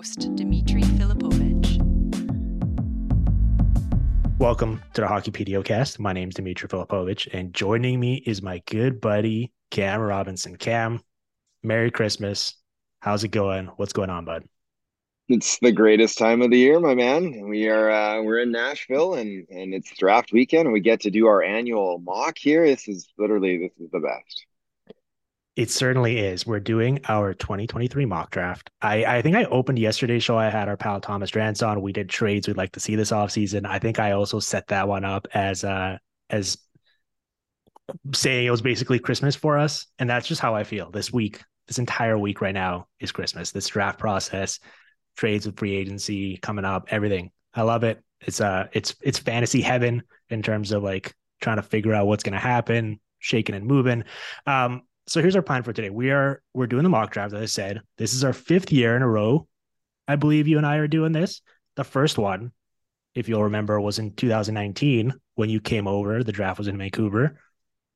host, Dimitri Filipovic. Welcome to the Hockey PDOcast. My name is Dimitri Filipovic, and joining me is my good buddy, Cam Robinson. Cam, Merry Christmas. How's it going? What's going on, bud? It's the greatest time of the year, my man. We are uh, we're in Nashville and and it's draft weekend and we get to do our annual mock here. This is literally this is the best. It certainly is. We're doing our 2023 mock draft. I, I think I opened yesterday's show. I had our pal Thomas Drance on. We did trades we'd like to see this offseason. I think I also set that one up as uh as saying it was basically Christmas for us. And that's just how I feel this week. This entire week right now is Christmas. This draft process, trades with free agency coming up, everything. I love it. It's uh it's it's fantasy heaven in terms of like trying to figure out what's gonna happen, shaking and moving. Um, so here's our plan for today. We are we're doing the mock draft, as I said. This is our fifth year in a row. I believe you and I are doing this. The first one, if you'll remember, was in 2019 when you came over. The draft was in Vancouver.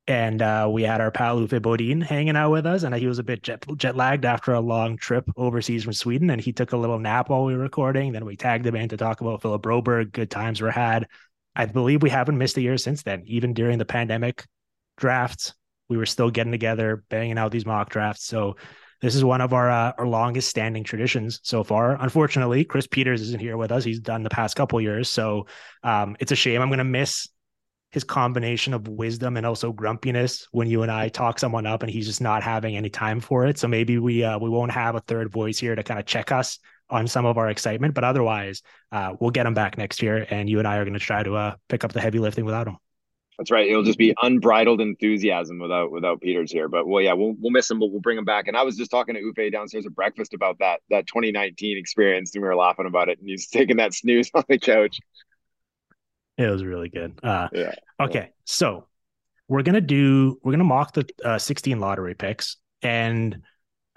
And uh, we had our pal Uffe Bodin hanging out with us, and he was a bit jet, jet lagged after a long trip overseas from Sweden. And he took a little nap while we were recording. Then we tagged him in to talk about Philip Broberg. Good times were had. I believe we haven't missed a year since then, even during the pandemic drafts we were still getting together, banging out these mock drafts. So this is one of our uh, our longest standing traditions so far. Unfortunately, Chris Peters isn't here with us. He's done the past couple years, so um, it's a shame. I'm going to miss his combination of wisdom and also grumpiness when you and I talk someone up and he's just not having any time for it. So maybe we uh, we won't have a third voice here to kind of check us on some of our excitement, but otherwise, uh, we'll get him back next year, and you and I are going to try to uh, pick up the heavy lifting without him. That's right. It'll just be unbridled enthusiasm without without Peters here. But well, yeah, we'll we'll miss him, but we'll bring him back. And I was just talking to Uffe downstairs at breakfast about that that 2019 experience, and we were laughing about it. And he's taking that snooze on the couch. It was really good. Uh, yeah. Okay, so we're gonna do we're gonna mock the uh, 16 lottery picks, and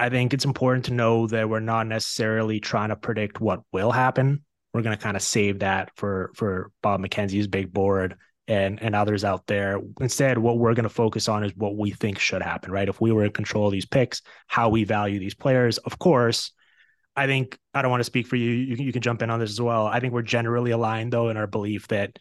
I think it's important to know that we're not necessarily trying to predict what will happen. We're gonna kind of save that for for Bob McKenzie's big board and and others out there. Instead, what we're going to focus on is what we think should happen, right? If we were in control of these picks, how we value these players. Of course, I think I don't want to speak for you. You, you can jump in on this as well. I think we're generally aligned though in our belief that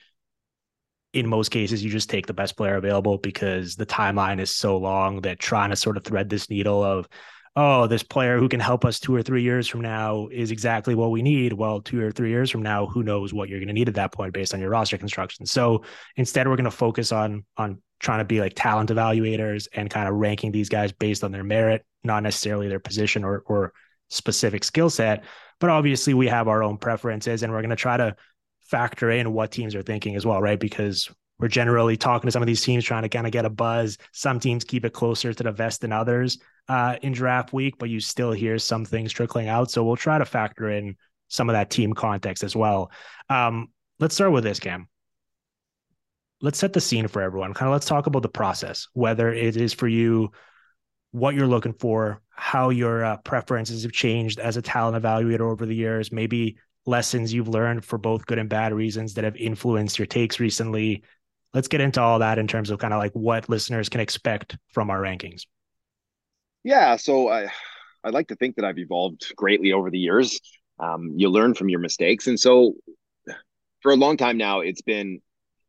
in most cases you just take the best player available because the timeline is so long that trying to sort of thread this needle of oh, this player who can help us two or three years from now is exactly what we need. Well, two or three years from now, who knows what you're going to need at that point based on your roster construction. So instead, we're going to focus on on trying to be like talent evaluators and kind of ranking these guys based on their merit, not necessarily their position or or specific skill set. But obviously, we have our own preferences, and we're going to try to factor in what teams are thinking as well, right? Because we're generally talking to some of these teams trying to kind of get a buzz. Some teams keep it closer to the vest than others uh, in draft week, but you still hear some things trickling out. So we'll try to factor in some of that team context as well. Um, let's start with this, Cam. Let's set the scene for everyone. Kind of let's talk about the process, whether it is for you, what you're looking for, how your uh, preferences have changed as a talent evaluator over the years, maybe lessons you've learned for both good and bad reasons that have influenced your takes recently. Let's get into all that in terms of kind of like what listeners can expect from our rankings. Yeah, so I I like to think that I've evolved greatly over the years. Um, you learn from your mistakes, and so for a long time now, it's been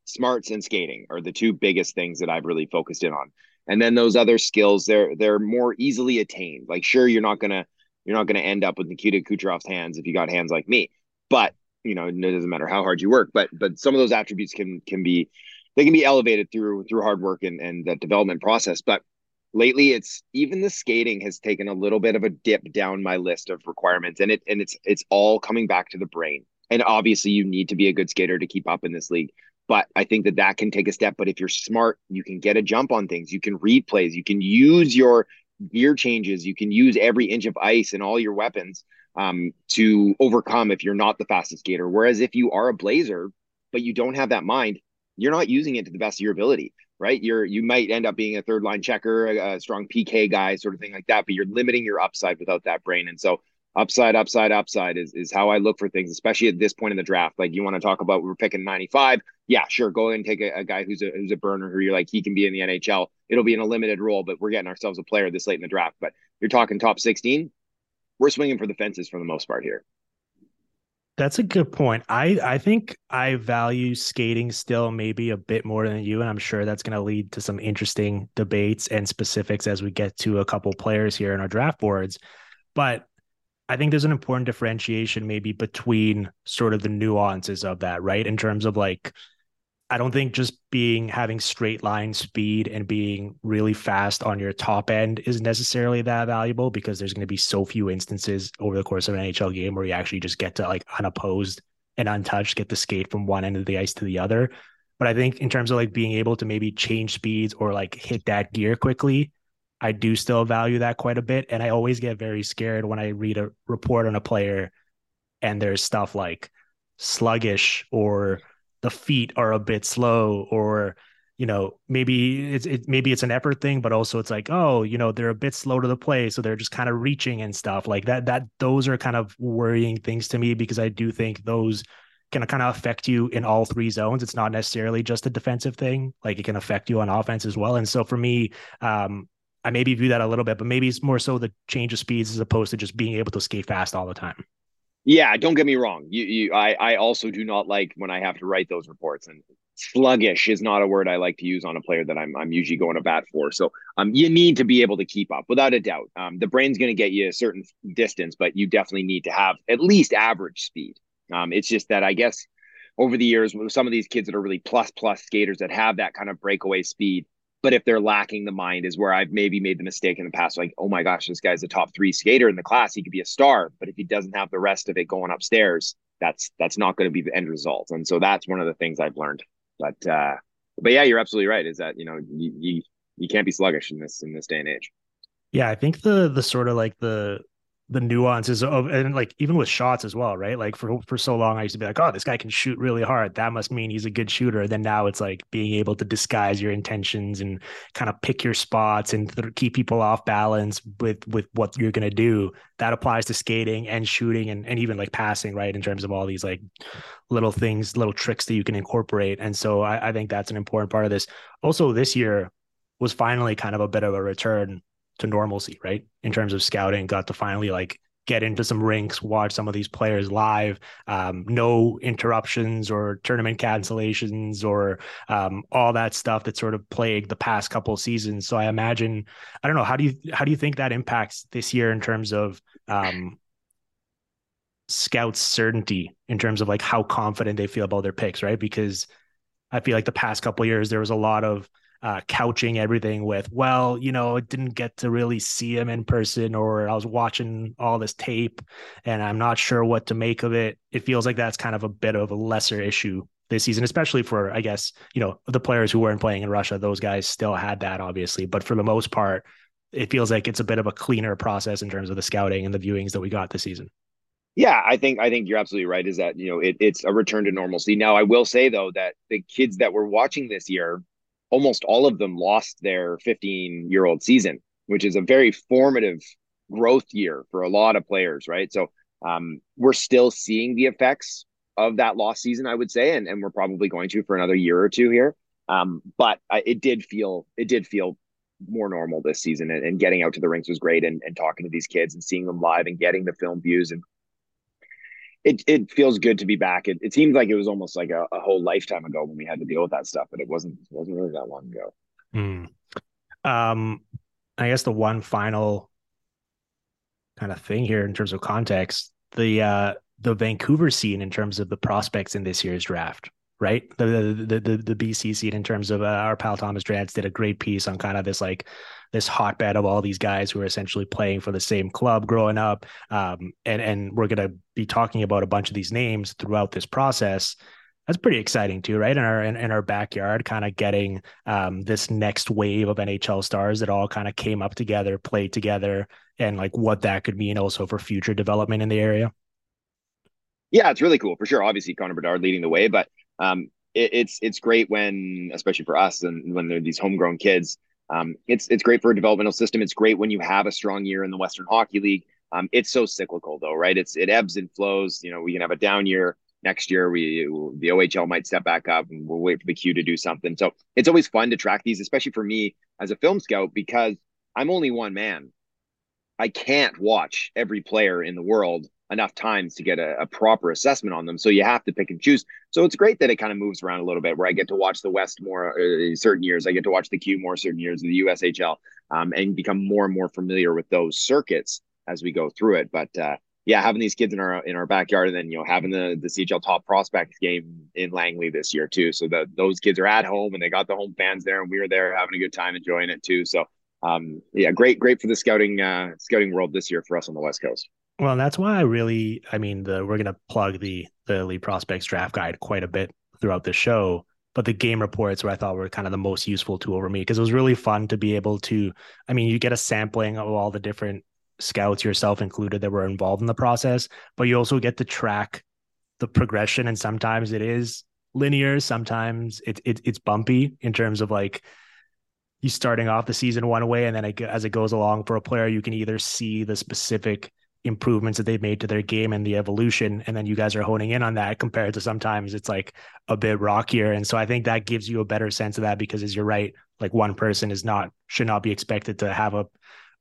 smarts and skating are the two biggest things that I've really focused in on. And then those other skills, they're they're more easily attained. Like, sure, you're not gonna you're not gonna end up with Nikita Kucherov's hands if you got hands like me, but you know it doesn't matter how hard you work. But but some of those attributes can can be they can be elevated through through hard work and and that development process. But lately it's even the skating has taken a little bit of a dip down my list of requirements and it and it's it's all coming back to the brain. And obviously you need to be a good skater to keep up in this league but i think that that can take a step. But if you're smart you can get a jump on things. You can read plays. You can use your gear changes. You can use every inch of ice and all your weapons um, to overcome if you're not the fastest skater. Whereas if you are a blazer but you don't have that mind you're not using it to the best of your ability right? You're you might end up being a third line checker, a, a, strong PK guy, sort of thing like that, but you're limiting your upside without that brain. And so upside, upside, upside is is how I look for things, especially at this point in the draft. Like you want to talk about we're picking 95. Yeah, sure. Go and take a, a, guy who's a who's a burner who you're like he can be in the NHL. It'll be in a limited role, but we're getting ourselves a player this late in the draft. But you're talking top 16. we're swinging for the fences for the most part here. That's a good point. I I think I value skating still maybe a bit more than you, and I'm sure that's going to lead to some interesting debates and specifics as we get to a couple players here in our draft boards. But I think there's an important differentiation maybe between sort of the nuances of that, right? In terms of like I don't think just being having straight line speed and being really fast on your top end is necessarily that valuable because there's going to be so few instances over the course of an NHL game where you actually just get to like unopposed and untouched get the skate from one end of the ice to the other. But I think in terms of like being able to maybe change speeds or like hit that gear quickly, I do still value that quite a bit. And I always get very scared when I read a report on a player and there's stuff like sluggish or the feet are a bit slow or you know maybe it's it, maybe it's an effort thing but also it's like oh you know they're a bit slow to the play so they're just kind of reaching and stuff. Like that that those are kind of worrying things to me because i do think those can kind of affect you in all three zones. It's not necessarily just a defensive thing like it can affect you on offense as well. And so for me um i maybe view that a little bit but maybe it's more so the change of speeds as opposed to just being able to skate fast all the time yeah, don't get me wrong. You, you, I, I also do not like when I have to write those reports. And sluggish is not a word I like to use on a player that I'm, I'm usually going to bat for. So, um, you need to be able to keep up without a doubt. Um, the brain's going to get you a certain distance, but you definitely need to have at least average speed. Um, it's just that I guess over the years, with some of these kids that are really plus plus skaters that have that kind of breakaway speed, but if they're lacking the mind, is where I've maybe made the mistake in the past. Like, oh my gosh, this guy's a top three skater in the class. He could be a star, but if he doesn't have the rest of it going upstairs, that's that's not going to be the end result. And so that's one of the things I've learned. But uh, but yeah, you're absolutely right. Is that you know you, you you can't be sluggish in this in this day and age. Yeah, I think the the sort of like the the nuances of and like even with shots as well, right? Like for for so long, I used to be like, oh, this guy can shoot really hard. That must mean he's a good shooter. then now it's like being able to disguise your intentions and kind of pick your spots and th- keep people off balance with with what you're gonna do. That applies to skating and shooting and and even like passing, right? In terms of all these like little things, little tricks that you can incorporate. And so I, I think that's an important part of this. Also, this year was finally kind of a bit of a return to normalcy, right? In terms of scouting, got to finally like get into some rinks, watch some of these players live. Um, no interruptions or tournament cancellations or um, all that stuff that sort of plagued the past couple seasons. So I imagine, I don't know, how do you how do you think that impacts this year in terms of um, scouts' certainty in terms of like how confident they feel about their picks, right? Because I feel like the past couple years there was a lot of uh, couching everything with, well, you know, didn't get to really see him in person, or I was watching all this tape and I'm not sure what to make of it. It feels like that's kind of a bit of a lesser issue this season, especially for, I guess, you know, the players who weren't playing in Russia. Those guys still had that, obviously, but for the most part, it feels like it's a bit of a cleaner process in terms of the scouting and the viewings that we got this season. Yeah, I think I think you're absolutely right. Is that you know it, it's a return to normalcy. Now, I will say though that the kids that were watching this year almost all of them lost their 15 year old season, which is a very formative growth year for a lot of players, right? So um, we're still seeing the effects of that lost season, I would say, and, and we're probably going to for another year or two here. Um, but I, it did feel it did feel more normal this season, and, and getting out to the rinks was great, and, and talking to these kids and seeing them live and getting the film views and it it feels good to be back. It, it seems like it was almost like a, a, whole lifetime ago when we had to deal with that stuff, but it wasn't it wasn't really that long ago. Mm. Um, I guess the one final kind of thing here in terms of context, the uh the Vancouver scene in terms of the prospects in this year's draft right? The the the the, BC scene in terms of uh, our pal Thomas Drance did a great piece on kind of this like this hotbed of all these guys who are essentially playing for the same club growing up, um, and and we're gonna be talking about a bunch of these names throughout this process. That's pretty exciting too, right? In our in, in our backyard, kind of getting um, this next wave of NHL stars that all kind of came up together, played together, and like what that could mean also for future development in the area. Yeah, it's really cool for sure. Obviously, Connor Bedard leading the way, but um, it, it's it's great when, especially for us, and when they're these homegrown kids. Um, it's it's great for a developmental system. It's great when you have a strong year in the Western Hockey League. Um, it's so cyclical though, right? It's it ebbs and flows. You know, we can have a down year next year. We the OHL might step back up, and we'll wait for the Q to do something. So it's always fun to track these, especially for me as a film scout, because I'm only one man I can't watch every player in the world enough times to get a, a, proper assessment on them. So you have to pick and choose. So it's great that it kind of moves around a little bit where I get to watch the West more uh, certain years. I get to watch the Q more certain years, of the USHL, um, and become more and more familiar with those circuits as we go through it. But uh, yeah, having these kids in our in our backyard, and then you know having the the CHL top prospects game in Langley this year too. So that those kids are at home and they got the home fans there, and we were there having a good time enjoying it too. So um, yeah, great, great for the scouting uh, scouting world this year for us on the West Coast. Well, that's why I really, I mean, the we're gonna plug the the Elite Prospects Draft Guide quite a bit throughout the show, but the game reports where I thought were kind of the most useful tool for me because it was really fun to be able to. I mean, you get a sampling of all the different scouts, yourself included, that were involved in the process, but you also get to track the progression, and sometimes it is linear, sometimes it, it it's bumpy in terms of like you starting off the season one way, and then it, as it goes along for a player, you can either see the specific improvements that they've made to their game and the evolution, and then you guys are honing in on that compared to sometimes it's like a bit rockier, and so I think that gives you a better sense of that because, as you're right, like one person is not should not be expected to have a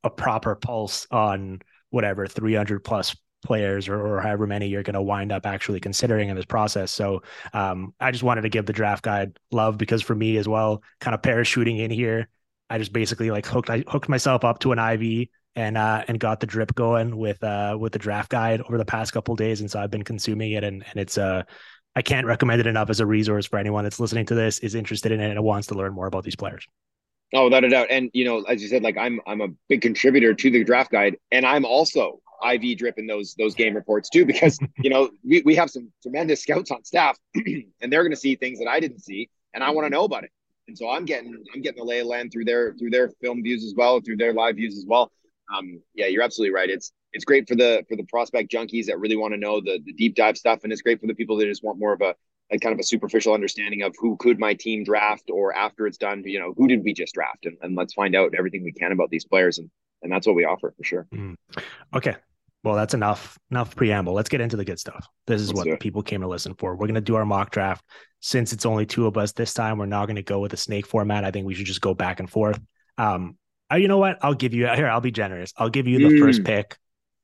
a proper pulse on whatever 300 plus players or, or however many you're going to wind up actually considering in this process. So um, I just wanted to give the draft guide love because for me as well, kind of parachuting in here, I just basically like hooked I hooked myself up to an IV and uh, and got the drip going with uh, with the draft guide over the past couple days, and so I've been consuming it, and and it's uh I can't recommend it enough as a resource for anyone that's listening to this is interested in it and wants to learn more about these players. Oh, without a doubt. And you know, as you said, like I'm I'm a big contributor to the draft guide, and I'm also IV dripping those those game reports too, because you know we, we have some tremendous scouts on staff, and they're going to see things that I didn't see, and I want to know about it. And so I'm getting I'm getting the lay of land through their through their film views as well, through their live views as well. Um, yeah, you're absolutely right. It's it's great for the for the prospect junkies that really want to know the the deep dive stuff, and it's great for the people that just want more of a a kind of a superficial understanding of who could my team draft or after it's done, you know, who did we just draft? And, and let's find out everything we can about these players. And, and that's what we offer for sure. Mm. Okay. Well, that's enough, enough preamble. Let's get into the good stuff. This is let's what people came to listen for. We're going to do our mock draft. Since it's only two of us this time, we're not going to go with a snake format. I think we should just go back and forth. Um, uh, you know what? I'll give you here. I'll be generous. I'll give you the mm. first pick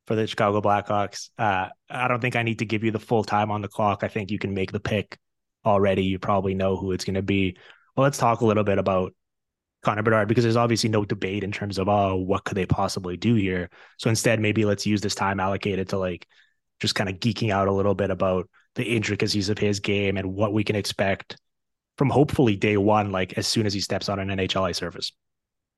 for the Chicago Blackhawks. Uh, I don't think I need to give you the full time on the clock. I think you can make the pick already. You probably know who it's going to be. Well, let's talk a little bit about Connor Bedard because there's obviously no debate in terms of oh, what could they possibly do here. So instead, maybe let's use this time allocated to like just kind of geeking out a little bit about the intricacies of his game and what we can expect from hopefully day one, like as soon as he steps on an NHL surface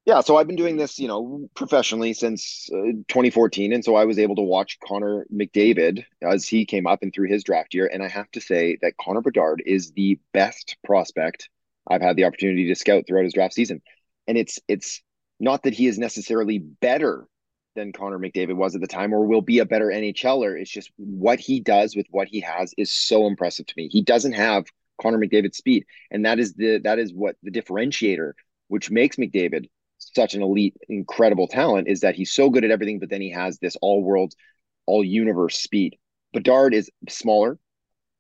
yeah, so I've been doing this, you know, professionally since uh, 2014, and so I was able to watch Connor McDavid as he came up and through his draft year, and I have to say that Connor Bedard is the best prospect I've had the opportunity to scout throughout his draft season, and it's it's not that he is necessarily better than Connor McDavid was at the time, or will be a better NHLer. It's just what he does with what he has is so impressive to me. He doesn't have Connor McDavid's speed, and that is the that is what the differentiator, which makes McDavid such an elite, incredible talent is that he's so good at everything, but then he has this all world, all universe speed. Bedard is smaller,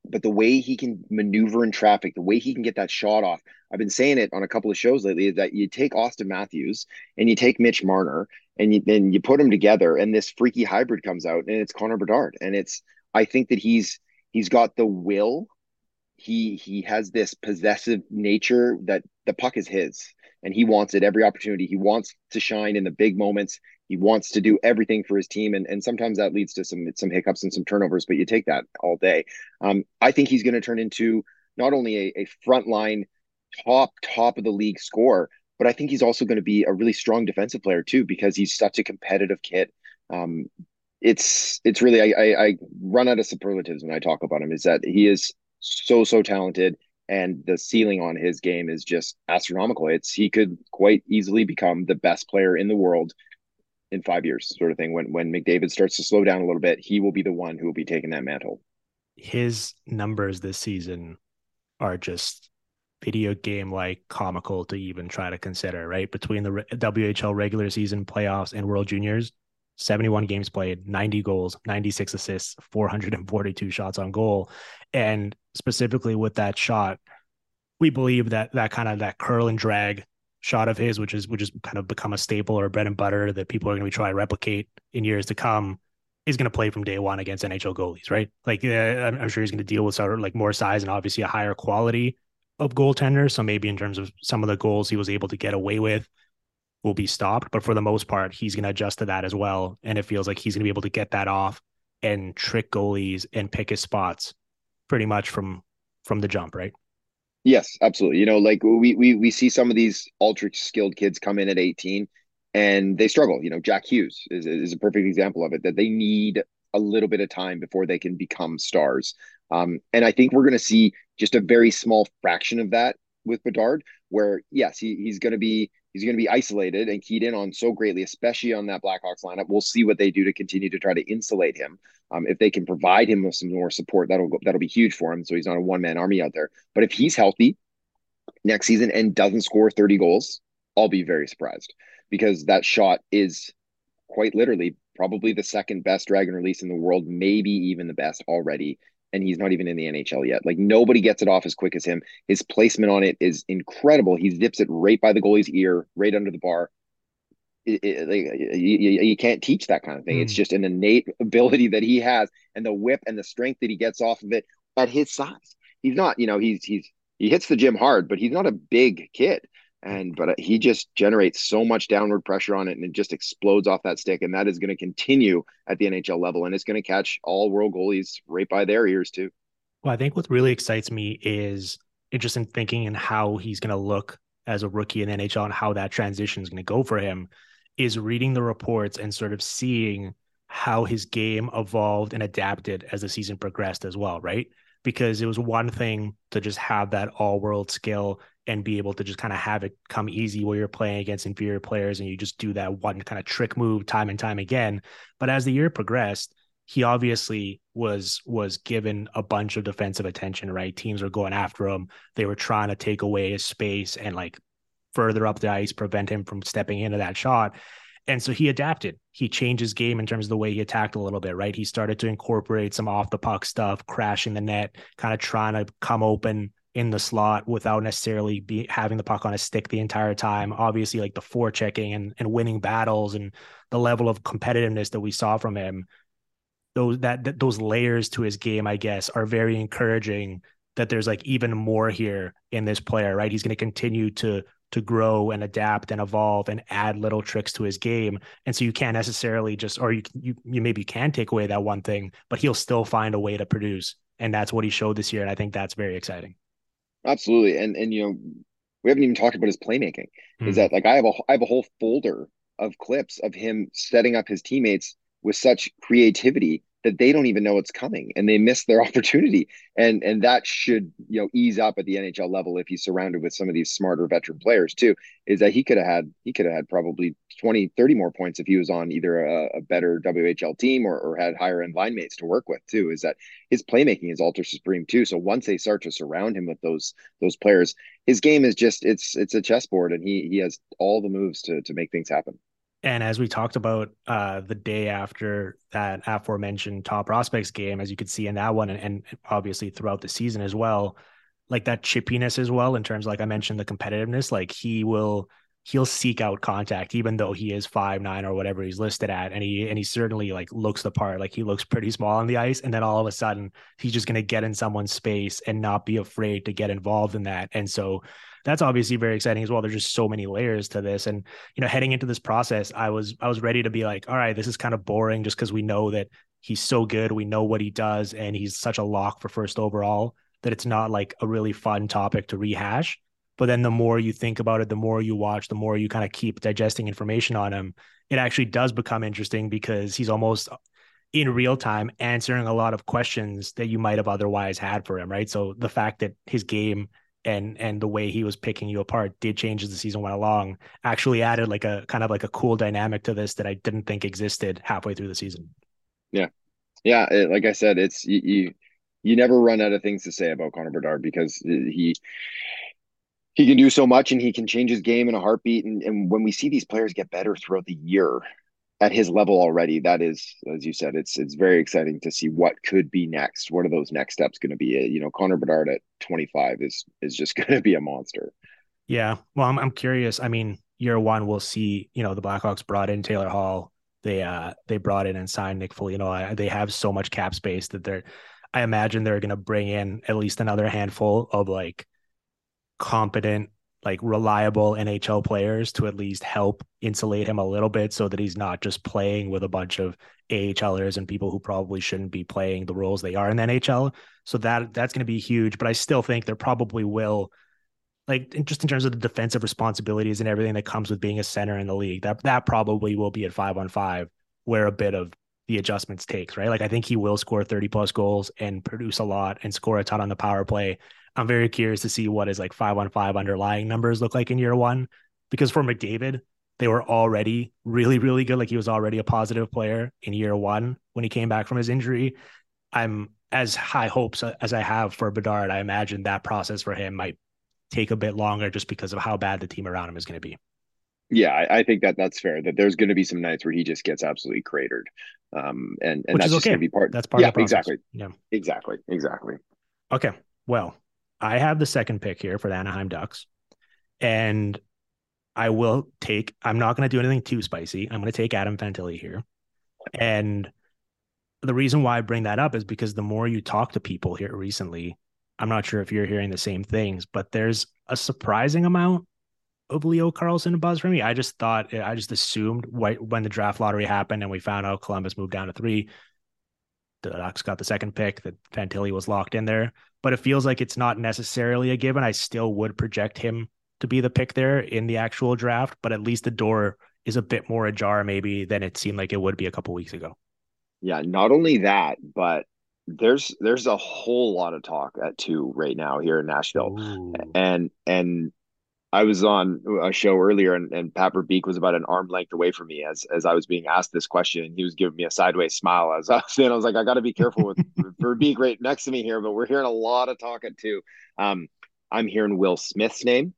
but the way he can maneuver in traffic, the way he can get that shot off. I've been saying it on a couple of shows lately that you take Auston Matthews and you take Mitch Marner and you you put them together and this freaky hybrid comes out and it's Connor Bedard. And it's I think that he's he's got the will. He he has this possessive nature that the puck is his and he wants it every opportunity. He wants to shine in the big moments. He wants to do everything for his team, and and sometimes that leads to some some hiccups and some turnovers. But you take that all day. Um, I think he's going to turn into not only a, a frontline top top of the league scorer, but I think he's also going to be a really strong defensive player too because he's such a competitive kid. Um, it's it's really I, I, I run out of superlatives when I talk about him. Is that he is so so talented and the ceiling on his game is just astronomical. It's he could quite easily become the best player in the world in five years, sort of thing. When when McDavid starts to slow down a little bit, he will be the one who will be taking that mantle. His numbers this season are just video game like comical to even try to consider, right? Between the WHL regular season playoffs and World Juniors, 71 games played, 90 goals, 96 assists, 442 shots on goal. And specifically with that shot, we believe that that kind of that curl and drag shot of his, which is which is kind of become a staple or bread and butter that people are going to be trying to replicate in years to come, is going to play from day one against NHL goalies, right? Like I'm, sure he's going to deal with sort of like more size and obviously a higher quality of goaltender. So maybe in terms of some of the goals he was able to get away with will be stopped, but for the most part, he's going to adjust to that as well. And it feels like he's going to be able to get that off and trick goalies and pick his spots pretty much from from the jump, right? Yes, absolutely. You know, like we we we see some of these ultra skilled kids come in at 18 and they struggle. You know, Jack Hughes is is a perfect example of it that they need a little bit of time before they can become stars. Um, and I think we're going to see just a very small fraction of that with Bedard, where yes, he, he's going to be he's going to be isolated and keyed in on so greatly, especially on that Blackhawks lineup. We'll see what they do to continue to try to insulate him. Um, if they can provide him with some more support, that'll go, that'll be huge for him. So he's not a one man army out there. But if he's healthy next season and doesn't score 30 goals, I'll be very surprised because that shot is quite literally probably the second best dragon release in the world, maybe even the best already and he's not even in the NHL yet. Like nobody gets it off as quick as him. His placement on it is incredible. He zips it right by the goalie's ear, right under the bar. It, it, like, you, you, can't teach that kind of thing. Mm. It's just an innate ability that he has, and the whip and the strength that he gets off of it at his size. He's not, you know, he's he's he hits the gym hard, but he's not a big kid and but uh, he just generates so much downward pressure on it and it just explodes off that stick and that is going to continue at the nhl level and it's going to catch all world goalies right by their ears too. Well i think what really excites me is interesting thinking and how he's going to look as a rookie in nhl and how that transition is going to go for him is reading the reports and sort of seeing how his game evolved and adapted as the season progressed as well right because it was one thing to just have that all world skill and be able to just kind of have it come easy where you're playing against inferior players and you just do that one kind of trick move time and time again. But as the year progressed, he obviously was was given a bunch of defensive attention, right? Teams were going after him. They were trying to take away his space and like further up the ice, prevent him from stepping into that shot. And so he adapted. He changed his game in terms of the way he attacked a little bit, right? He started to incorporate some off the puck stuff, crashing the net, kind of trying to come open in the slot without necessarily be having the puck on a stick the entire time. Obviously, like the forechecking and, and winning battles and the level of competitiveness that we saw from him, those that, that those layers to his game, I guess, are very encouraging. That there's like even more here in this player, right? He's going to continue to to grow and adapt and evolve and add little tricks to his game. And so you can't necessarily just, or you you you maybe can take away that one thing, but he'll still find a way to produce. And that's what he showed this year. And I think that's very exciting. Absolutely. And and you know, we haven't even talked about his playmaking. Mm-hmm. Is hmm. that like I have a I have a whole folder of clips of him setting up his teammates with such creativity that they don't even know it's coming and they miss their opportunity. And and that should, you know, ease up at the NHL level if he's surrounded with some of these smarter veteran players too, is that he could have had he could have had probably 20, 30 more points if he was on either a, a better WHL team or, or had higher end line mates to work with too. Is that his playmaking is ultra supreme too. So once they start to surround him with those those players, his game is just it's it's a chessboard and he he has all the moves to to make things happen. And as we talked about uh, the day after that aforementioned top prospects game, as you could see in that one, and, and, obviously throughout the season as well, like that chippiness as well, in terms like I mentioned the competitiveness, like he will he'll seek out contact even though he is five nine or whatever he's listed at. And he and he certainly like looks the part like he looks pretty small on the ice. And then all of a sudden he's just going to get in someone's space and not be afraid to get involved in that. And so that's obviously very exciting as well. There's just so many layers to this. And, you know, heading into this process, I was I was ready to be like, all right, this is kind of boring just because we know that he's so good. We know what he does, and he's such a lock for first overall that it's not like a really fun topic to rehash. But then the more you think about it, the more you watch, the more you kind of keep digesting information on him. It actually does become interesting because he's almost uh, in real time answering a lot of questions that you might have otherwise had for him, right? So the fact that his game and and the way he was picking you apart did change as the season went along actually added like a kind of like a cool dynamic to this that i didn't think existed halfway through the season. Yeah. Yeah it, like i said it's you, you, you never run out of things to say about connor bedard because eh, he he can do so much and he can change his game in a heartbeat. And, and when we see these players get better throughout the year at his level already, that is, as you said, it's it's very exciting to see what could be next. What are those next steps going to be? You know, Connor Bedard at 25 is is just going to be a monster. Yeah. Well, I'm I'm curious. I mean, year one, we'll see. You know, the Blackhawks brought in Taylor Hall. They uh they brought in and signed Nick Foligno. I, they have so much cap space that they're. I imagine they're going to bring in at least another handful of like competent, like reliable NHL players to at least help insulate him a little bit, so that he's not just playing with a bunch of AHLers and people who probably shouldn't be playing the roles they are in the NHL. So that that's going to be huge. But I still think there probably will like just in terms of the defensive responsibilities and everything that comes with being a center in the league, that that probably will be at five on five, where a bit of the adjustments takes, right? Like I think he will score 30 plus goals and produce a lot and score a ton on the power play. I'm very curious to see what his like five on five underlying numbers look like in year one. Because for McDavid, they were already really, really good. Like he was already a positive player in year one when he came back from his injury. I'm as high hopes as I have for Bedard. I imagine that process for him might take a bit longer just because of how bad the team around him is going to be. Yeah, I, I, think that that's fair. That there's going to be some nights where he just gets absolutely cratered, um, and and Which that's okay. going to be part. That's part. Yeah, of the exactly. Yeah, exactly, exactly. Okay, well, I have the second pick here for the Anaheim Ducks, and I will take. I'm not going to do anything too spicy. I'm going to take Adam Fantilli here, and the reason why I bring that up is because the more you talk to people here recently, I'm not sure if you're hearing the same things, but there's a surprising amount of Leo Carlsson buzz for me. I just thought, I just assumed when the draft lottery happened and we found out Columbus moved down to three, the Ducks got the second pick, that Fantilli was locked in there. But it feels like it's not necessarily a given. I still would project him to be the pick there in the actual draft, but at least the door is a bit more ajar maybe than it seemed like it would be a couple weeks ago. Yeah, not only that, but there's there's a whole lot of talk at two right now here in Nashville, Ooh. and and I was on a show earlier, and, and Pat Verbeek was about an arm length away from me as as I was being asked this question. He was giving me a sideways smile as I was saying. I was like, I got to be careful with Verbeek right next to me here, but we're hearing a lot of talking too. Um, I'm hearing Will Smith's name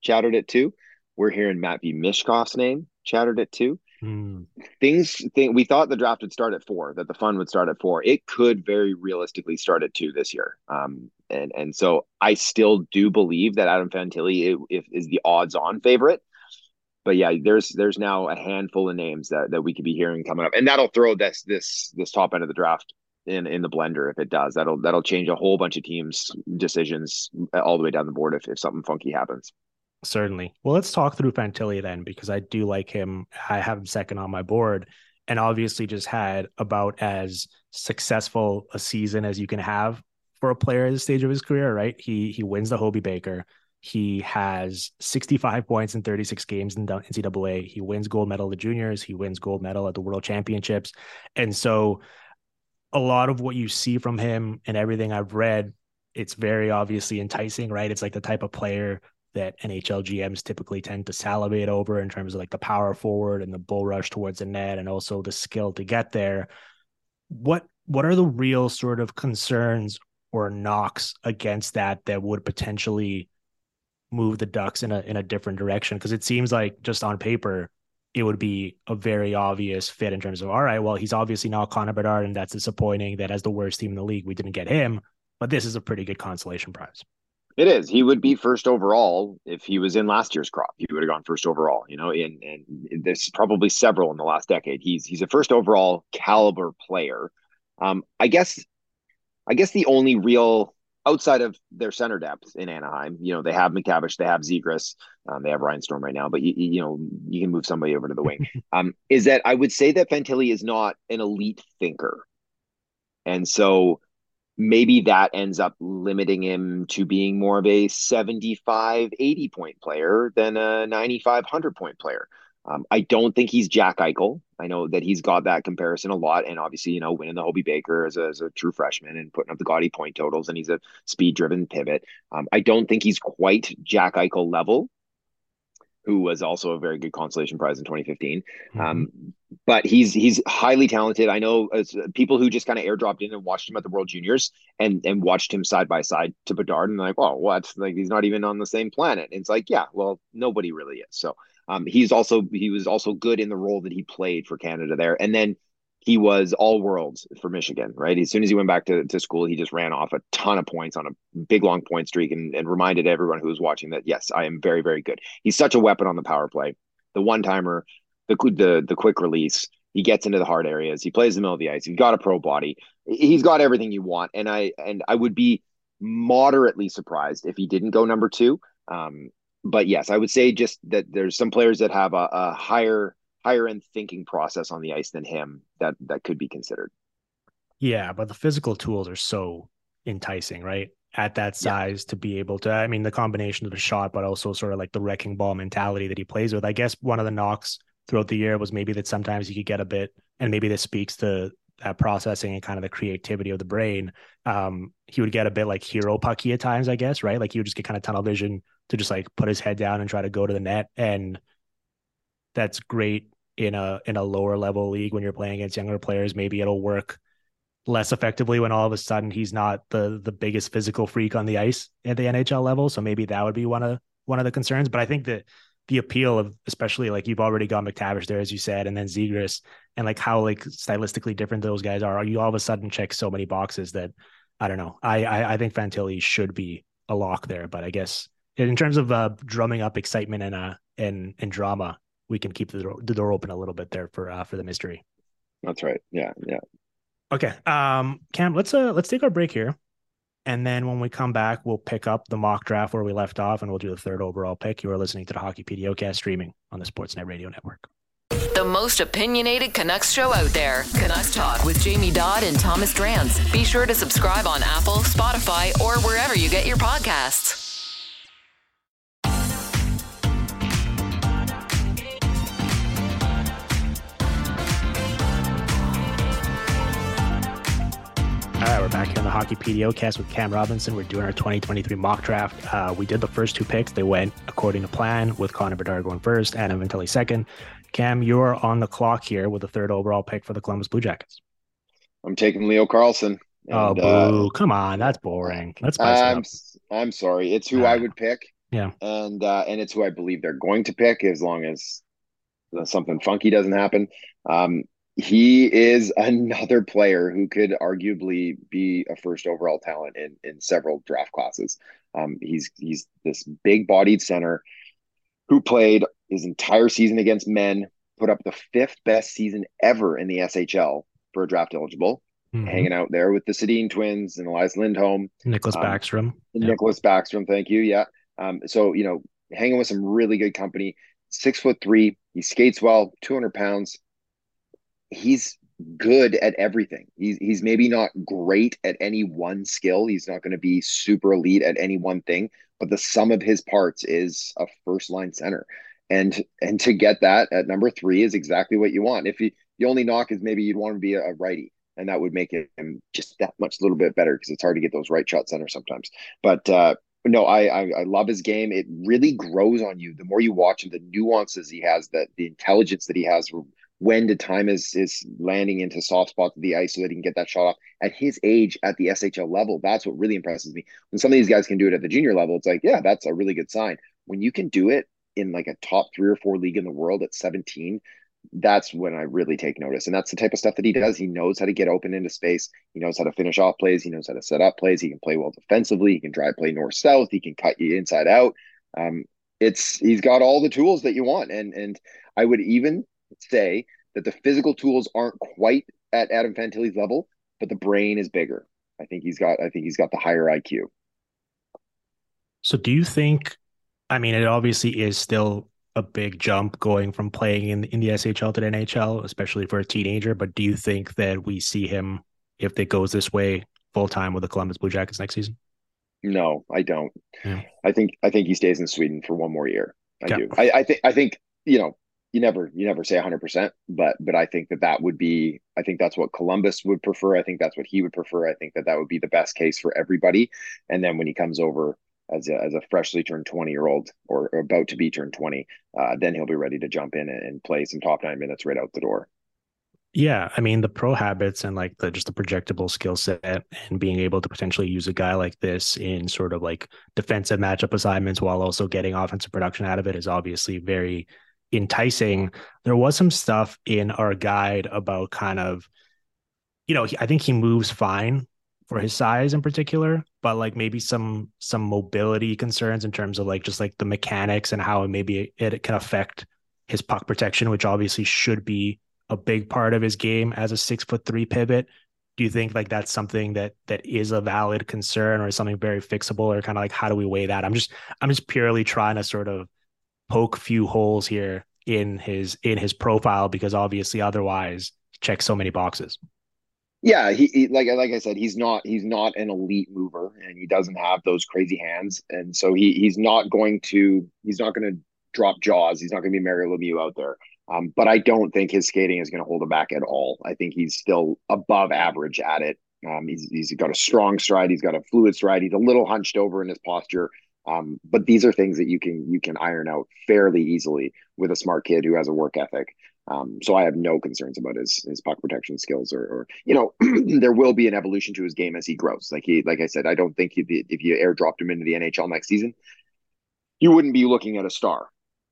chattered at two. We're hearing Matvey Michkov's name chattered at two. Hmm. Things think we thought the draft would start at four, that the fun would start at four. It could very realistically start at two this year. Um, and and so I still do believe that Adam Fantilli is, is the odds-on favorite. But yeah, there's there's now a handful of names that, that we could be hearing coming up, and that'll throw this this this top end of the draft in in the blender if it does. That'll that'll change a whole bunch of teams' decisions all the way down the board if if something funky happens. Certainly. Well, let's talk through Fantilli then, because I do like him. I have him second on my board, and obviously just had about as successful a season as you can have for a player at this stage of his career. Right? He he wins the Hobey Baker. He has 65 points in 36 games in the NCAA. He wins gold medal at the juniors. He wins gold medal at the World Championships, and so a lot of what you see from him and everything I've read, it's very obviously enticing. Right? It's like the type of player that NHL GMs typically tend to salivate over in terms of like the power forward and the bull rush towards the net and also the skill to get there. What what are the real sort of concerns or knocks against that that would potentially move the Ducks in a in a different direction? Because it seems like just on paper, it would be a very obvious fit in terms of all right, well, he's obviously not Connor Bedard, and that's disappointing that as the worst team in the league, we didn't get him. But this is a pretty good consolation prize. It is. He would be first overall if he was in last year's crop. He would have gone first overall. You know, and and there's probably several in the last decade. He's he's a first overall caliber player. Um, I guess, I guess the only real outside of their center depth in Anaheim, you know, they have McTavish, they have Zegras, um, they have Ryan Strome right now, but you, you know, you can move somebody over to the wing. Um, is that I would say that Fantilli is not an elite thinker, and so maybe that ends up limiting him to being more of a 75 80 point player than a 95 100 point player. Um, i don't think he's jack eichel. I know that he's got that comparison a lot and obviously you know winning the hobey baker as a, as a true freshman and putting up the gaudy point totals and he's a speed driven pivot. Um, i don't think he's quite jack eichel level who was also a very good consolation prize in 2015. Mm-hmm. Um, but he's he's highly talented. I know uh, people who just kind of airdropped in and watched him at the World Juniors and and watched him side by side to Bedard and like, oh, what? Like he's not even on the same planet. And it's like, yeah, well, nobody really is. So um, he's also he was also good in the role that he played for Canada there. And then he was all worlds for Michigan, right? As soon as he went back to, to school, he just ran off a ton of points on a big long point streak and, and reminded everyone who was watching that yes, I am very, very good. He's such a weapon on the power play. The one timer, the the the quick release, he gets into the hard areas, he plays the middle of the ice, he's got a pro body, he's got everything you want. And I and I would be moderately surprised if he didn't go number two. Um, but yes, I would say just that there's some players that have a, a higher higher end thinking process on the ice than him that that could be considered. Yeah, but the physical tools are so enticing, right? At that size yeah. to be able to, I mean, the combination of the shot, but also sort of like the wrecking ball mentality that he plays with. I guess one of the knocks throughout the year was maybe that sometimes he could get a bit, and maybe this speaks to that processing and kind of the creativity of the brain. Um, he would get a bit like hero pucky at times, I guess, right? Like he would just get kind of tunnel vision to just like put his head down and try to go to the net. And that's great in a in a lower level league when you're playing against younger players. Maybe it'll work less effectively when all of a sudden he's not the the biggest physical freak on the ice at the NHL level. So maybe that would be one of one of the concerns. But I think that the appeal of especially like you've already got McTavish there, as you said, and then Zegras, and like how like stylistically different those guys are. You all of a sudden check so many boxes that I don't know. I I, I think Fantilli should be a lock there, but I guess in terms of uh, drumming up excitement and uh and and drama, we can keep the door, the door open a little bit there for uh, for the mystery. That's right. Yeah, yeah. Okay, um, Cam, let's uh let's take our break here, and then when we come back, we'll pick up the mock draft where we left off, and we'll do the third overall pick. You are listening to the Hockey PDOcast streaming on the Sportsnet Radio Network. The most opinionated Canucks show out there. Canucks Talk with Jamie Dodd and Thomas Drance. Be sure to subscribe on Apple, Spotify, or wherever you get your podcasts. All right, we're back here on the Hockey PDOcast with Cam Robinson. We're doing our 2023 mock draft. Uh, we did the first two picks. They went according to plan with Connor Bedard going first, Adam Fantilli second. Cam, you're on the clock here with the third overall pick for the Columbus Blue Jackets. I'm taking Leo Carlsson. oh, boo. Uh, Come on. That's boring. Let's spice I'm, I'm sorry. It's who uh, I would pick. Yeah. And uh, and it's who I believe they're going to pick as long as something funky doesn't happen. Um, he is another player who could arguably be a first overall talent in in several draft classes. Um, he's he's this big bodied center who played his entire season against men, put up the fifth best season ever in the SHL for a draft eligible, mm-hmm. hanging out there with the Sedin twins and Elias Lindholm, Nicholas um, Backstrom, yep. Nicklas Backstrom. Thank you. Yeah. Um, so you know, hanging with some really good company. Six foot three, he skates well, two hundred pounds he's good at everything. He's he's maybe not great at any one skill. He's not going to be super elite at any one thing, but the sum of his parts is a first line center. And and to get that at number three is exactly what you want. If you the only knock is maybe you'd want to be a, righty, and that would make him just that much little bit better because it's hard to get those right shot center sometimes. But uh, no, I, I, I love his game. It really grows on you the more you watch him. The nuances he has, that the intelligence that he has when the time is is landing into soft spots of the ice so that he can get that shot off at his age at the SHL level. That's what really impresses me. When some of these guys can do it at the junior level, it's like, yeah, that's a really good sign. When you can do it in like a top three or four league in the world at 17, that's when I really take notice. And that's the type of stuff that he does. He knows how to get open into space. He knows how to finish off plays. He knows how to set up plays. He can play well defensively. He can drive play north south. He can cut you inside out. Um, it's he's got all the tools that you want. And and I would even say that the physical tools aren't quite at Adam Fantilli's level, but the brain is bigger. I think he's got I think he's got the higher IQ. So do you think I mean it obviously is still a big jump going from playing in in the SHL to the NHL, especially for a teenager, but do you think that we see him if it goes this way full time with the Columbus Blue Jackets next season? No, I don't. Yeah. I think I think he stays in Sweden for one more year. I yeah. do. I, I think I think you know you never you never say 100% but but i think that that would be i think that's what columbus would prefer. I think that's what he would prefer. I think that that would be the best case for everybody. And then when he comes over as a, as a freshly turned 20 year old or, about to be turned 20 uh, then he'll be ready to jump in and, and play some top nine minutes right out the door. Yeah, I mean the pro habits and like the just the projectable skill set and being able to potentially use a guy like this in sort of like defensive matchup assignments while also getting offensive production out of it is obviously very enticing. There was some stuff in our guide about kind of you know, I think he moves fine for his size in particular, but like maybe some some mobility concerns in terms of like just like the mechanics and how maybe it can affect his puck protection, which obviously should be a big part of his game as a six foot three pivot. Do you think like that's something that that is a valid concern or something very fixable or kind of like how do we weigh that? I'm just I'm just purely trying to sort of poke few holes here in his in his profile because obviously otherwise checks so many boxes. Yeah, he, he, like like I said, he's not he's not an elite mover, and he doesn't have those crazy hands, and so he he's not going to he's not going to drop jaws. He's not going to be Mario Lemieux out there. Um, but I don't think his skating is going to hold him back at all. I think he's still above average at it. Um, he's he's got a strong stride. He's got a fluid stride. He's a little hunched over in his posture. Um, but these are things that you can you can iron out fairly easily with a smart kid who has a work ethic. Um, so I have no concerns about his his puck protection skills, or, or you know, there will be an evolution to his game as he grows. Like he, like I said, I don't think if you, if you airdropped him into the NHL next season, you wouldn't be looking at a star.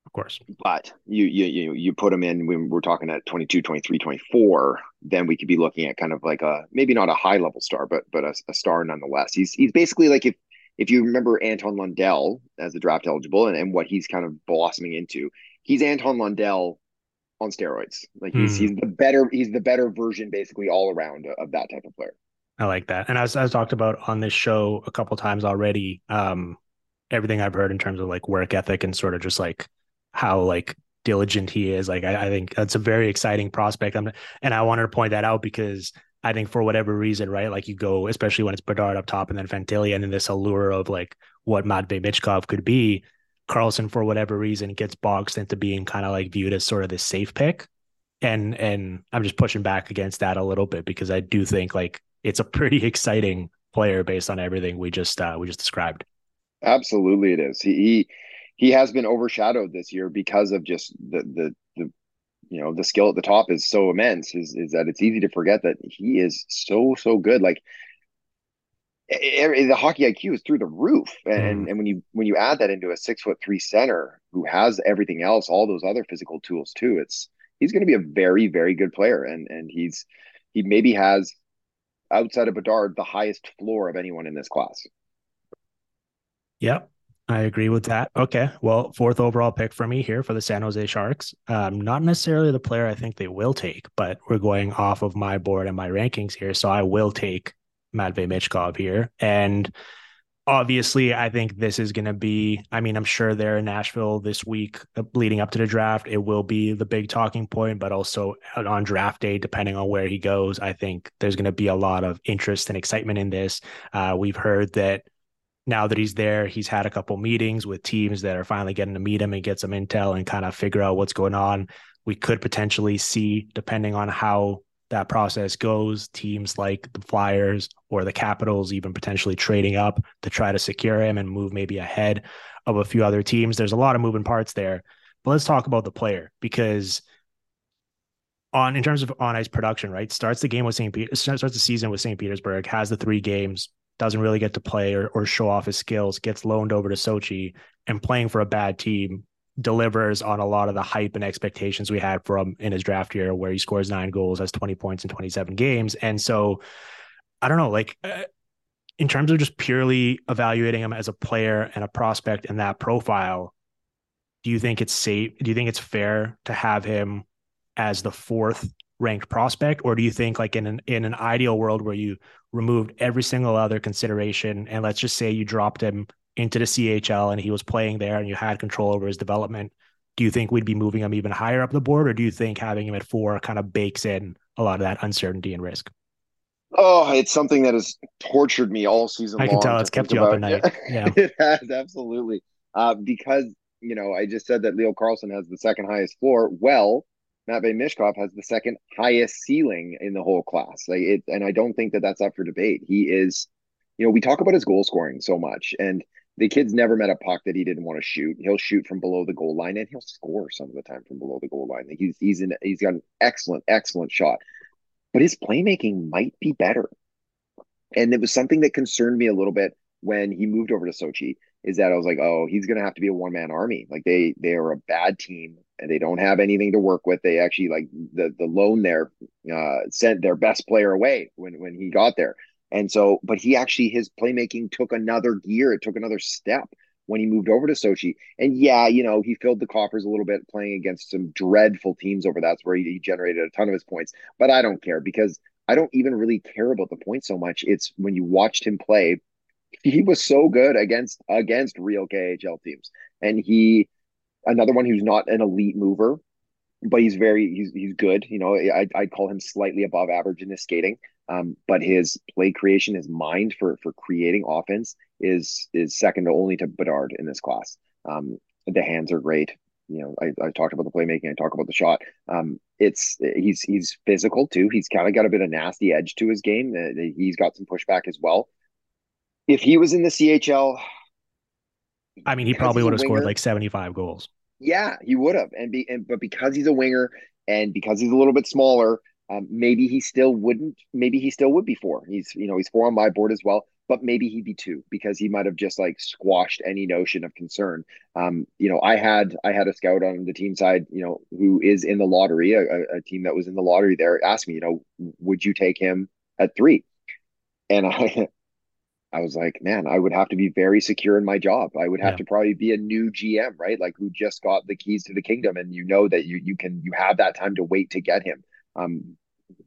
Of course. But you you you you put him in when we're talking at 22, 23, 24, then we could be looking at kind of like a maybe not a high level star, but but a, a star nonetheless. He's he's basically like if if you remember Anton Lundell as a draft eligible and, and what he's kind of blossoming into, he's Anton Lundell on steroids. Like he's mm. he's the better he's the better version basically all around of that type of player. I like that. And as I've talked about on this show a couple times already, um, everything I've heard in terms of like work ethic and sort of just like how like diligent he is, like I, I think that's a very exciting prospect. I'm, and I wanted to point that out because I think for whatever reason, right, like you go, especially when it's Bedard up top and then Fantilli and then this allure of like what Michkov could be, Carlsson, for whatever reason gets boxed into being kind of like viewed as sort of the safe pick. And and I'm just pushing back against that a little bit because I do think like it's a pretty exciting player based on everything we just uh, we just described. Absolutely, it is. He he, he has been overshadowed this year because of just the the the you know the skill at the top is so immense. Is is that it's easy to forget that he is so so good. Like the hockey IQ is through the roof, and mm. and when you when you add that into a six foot three center who has everything else, all those other physical tools too, it's he's going to be a very very good player, and and he's he maybe has outside of Bedard the highest floor of anyone in this class. Yep, I agree with that. Okay, well, fourth overall pick for me here for the San Jose Sharks. Um, not necessarily the player I think they will take, but we're going off of my board and my rankings here, so I will take Matvei Michkov here. And obviously, I think this is going to be, I mean, I'm sure they're in Nashville this week uh, leading up to the draft. It will be the big talking point, but also on draft day, depending on where he goes, I think there's going to be a lot of interest and excitement in this. Uh, we've heard that now that he's there, he's had a couple meetings with teams that are finally getting to meet him and get some intel and kind of figure out what's going on. We could potentially see, depending on how that process goes, teams like the Flyers or the Capitals even potentially trading up to try to secure him and move maybe ahead of a few other teams. There's a lot of moving parts there. But let's talk about the player because on in terms of on ice production, right? Starts the game with St. Peter starts the season with St. Petersburg, has the three games, doesn't really get to play or, or show off his skills, gets loaned over to Sochi and playing for a bad team delivers on a lot of the hype and expectations we had for him in his draft year, where he scores nine goals, has 20 points in 27 games. And so I don't know, like uh, in terms of just purely evaluating him as a player and a prospect in that profile, do you think it's safe? Do you think it's fair to have him as the fourth ranked prospect, or do you think like in an in an ideal world where you removed every single other consideration and let's just say you dropped him into the CHL and he was playing there and you had control over his development, do you think we'd be moving him even higher up the board, or do you think having him at four kind of bakes in a lot of that uncertainty and risk? Oh, it's something that has tortured me all season. I can tell it's kept you about. up at night. Yeah, it has absolutely. Uh, because you know, I just said that Leo Carlsson has the second highest floor. Well, Matvei Michkov has the second highest ceiling in the whole class. Like it, and I don't think that that's up for debate. He is, you know, we talk about his goal scoring so much, and the kid's never met a puck that he didn't want to shoot. He'll shoot from below the goal line and he'll score some of the time from below the goal line. He's he's in he's got an excellent, excellent shot. But his playmaking might be better. And it was something that concerned me a little bit when he moved over to Sochi is that I was like, oh, he's going to have to be a one man army. Like they they are a bad team they don't have anything to work with. They actually like the the loan there uh, sent their best player away when when he got there. And so, but he actually his playmaking took another gear. It took another step when he moved over to Sochi. And yeah, you know, he filled the coffers a little bit playing against some dreadful teams over that's where he, he generated a ton of his points. But I don't care because I don't even really care about the points so much. It's when you watched him play, he was so good against against real KHL teams. And he another one who's not an elite mover, but he's very he's he's good. You know, I I'd call him slightly above average in his skating. Um, but his play creation, his mind for for creating offense is is second only to Bedard in this class. Um, the hands are great. You know, I, I talked about the playmaking. I talk about the shot. Um, it's he's he's physical too. He's kind of got a bit of nasty edge to his game. Uh, he's got some pushback as well. If he was in the CHL, I mean, he probably would have scored like seventy five goals. Yeah, he would have, and be and but because he's a winger and because he's a little bit smaller, um, maybe he still wouldn't. Maybe he still would be four. He's you know he's four on my board as well. But maybe he'd be two because he might have just like squashed any notion of concern. Um, you know, I had I had a scout on the team side, you know, who is in the lottery, a, a team that was in the lottery there, asked me, you know, would you take him at three? And I I was like, man, I would have to be very secure in my job. I would have yeah. to probably be a new GM, right? Like who just got the keys to the kingdom, and you know that you you can you have that time to wait to get him. Um,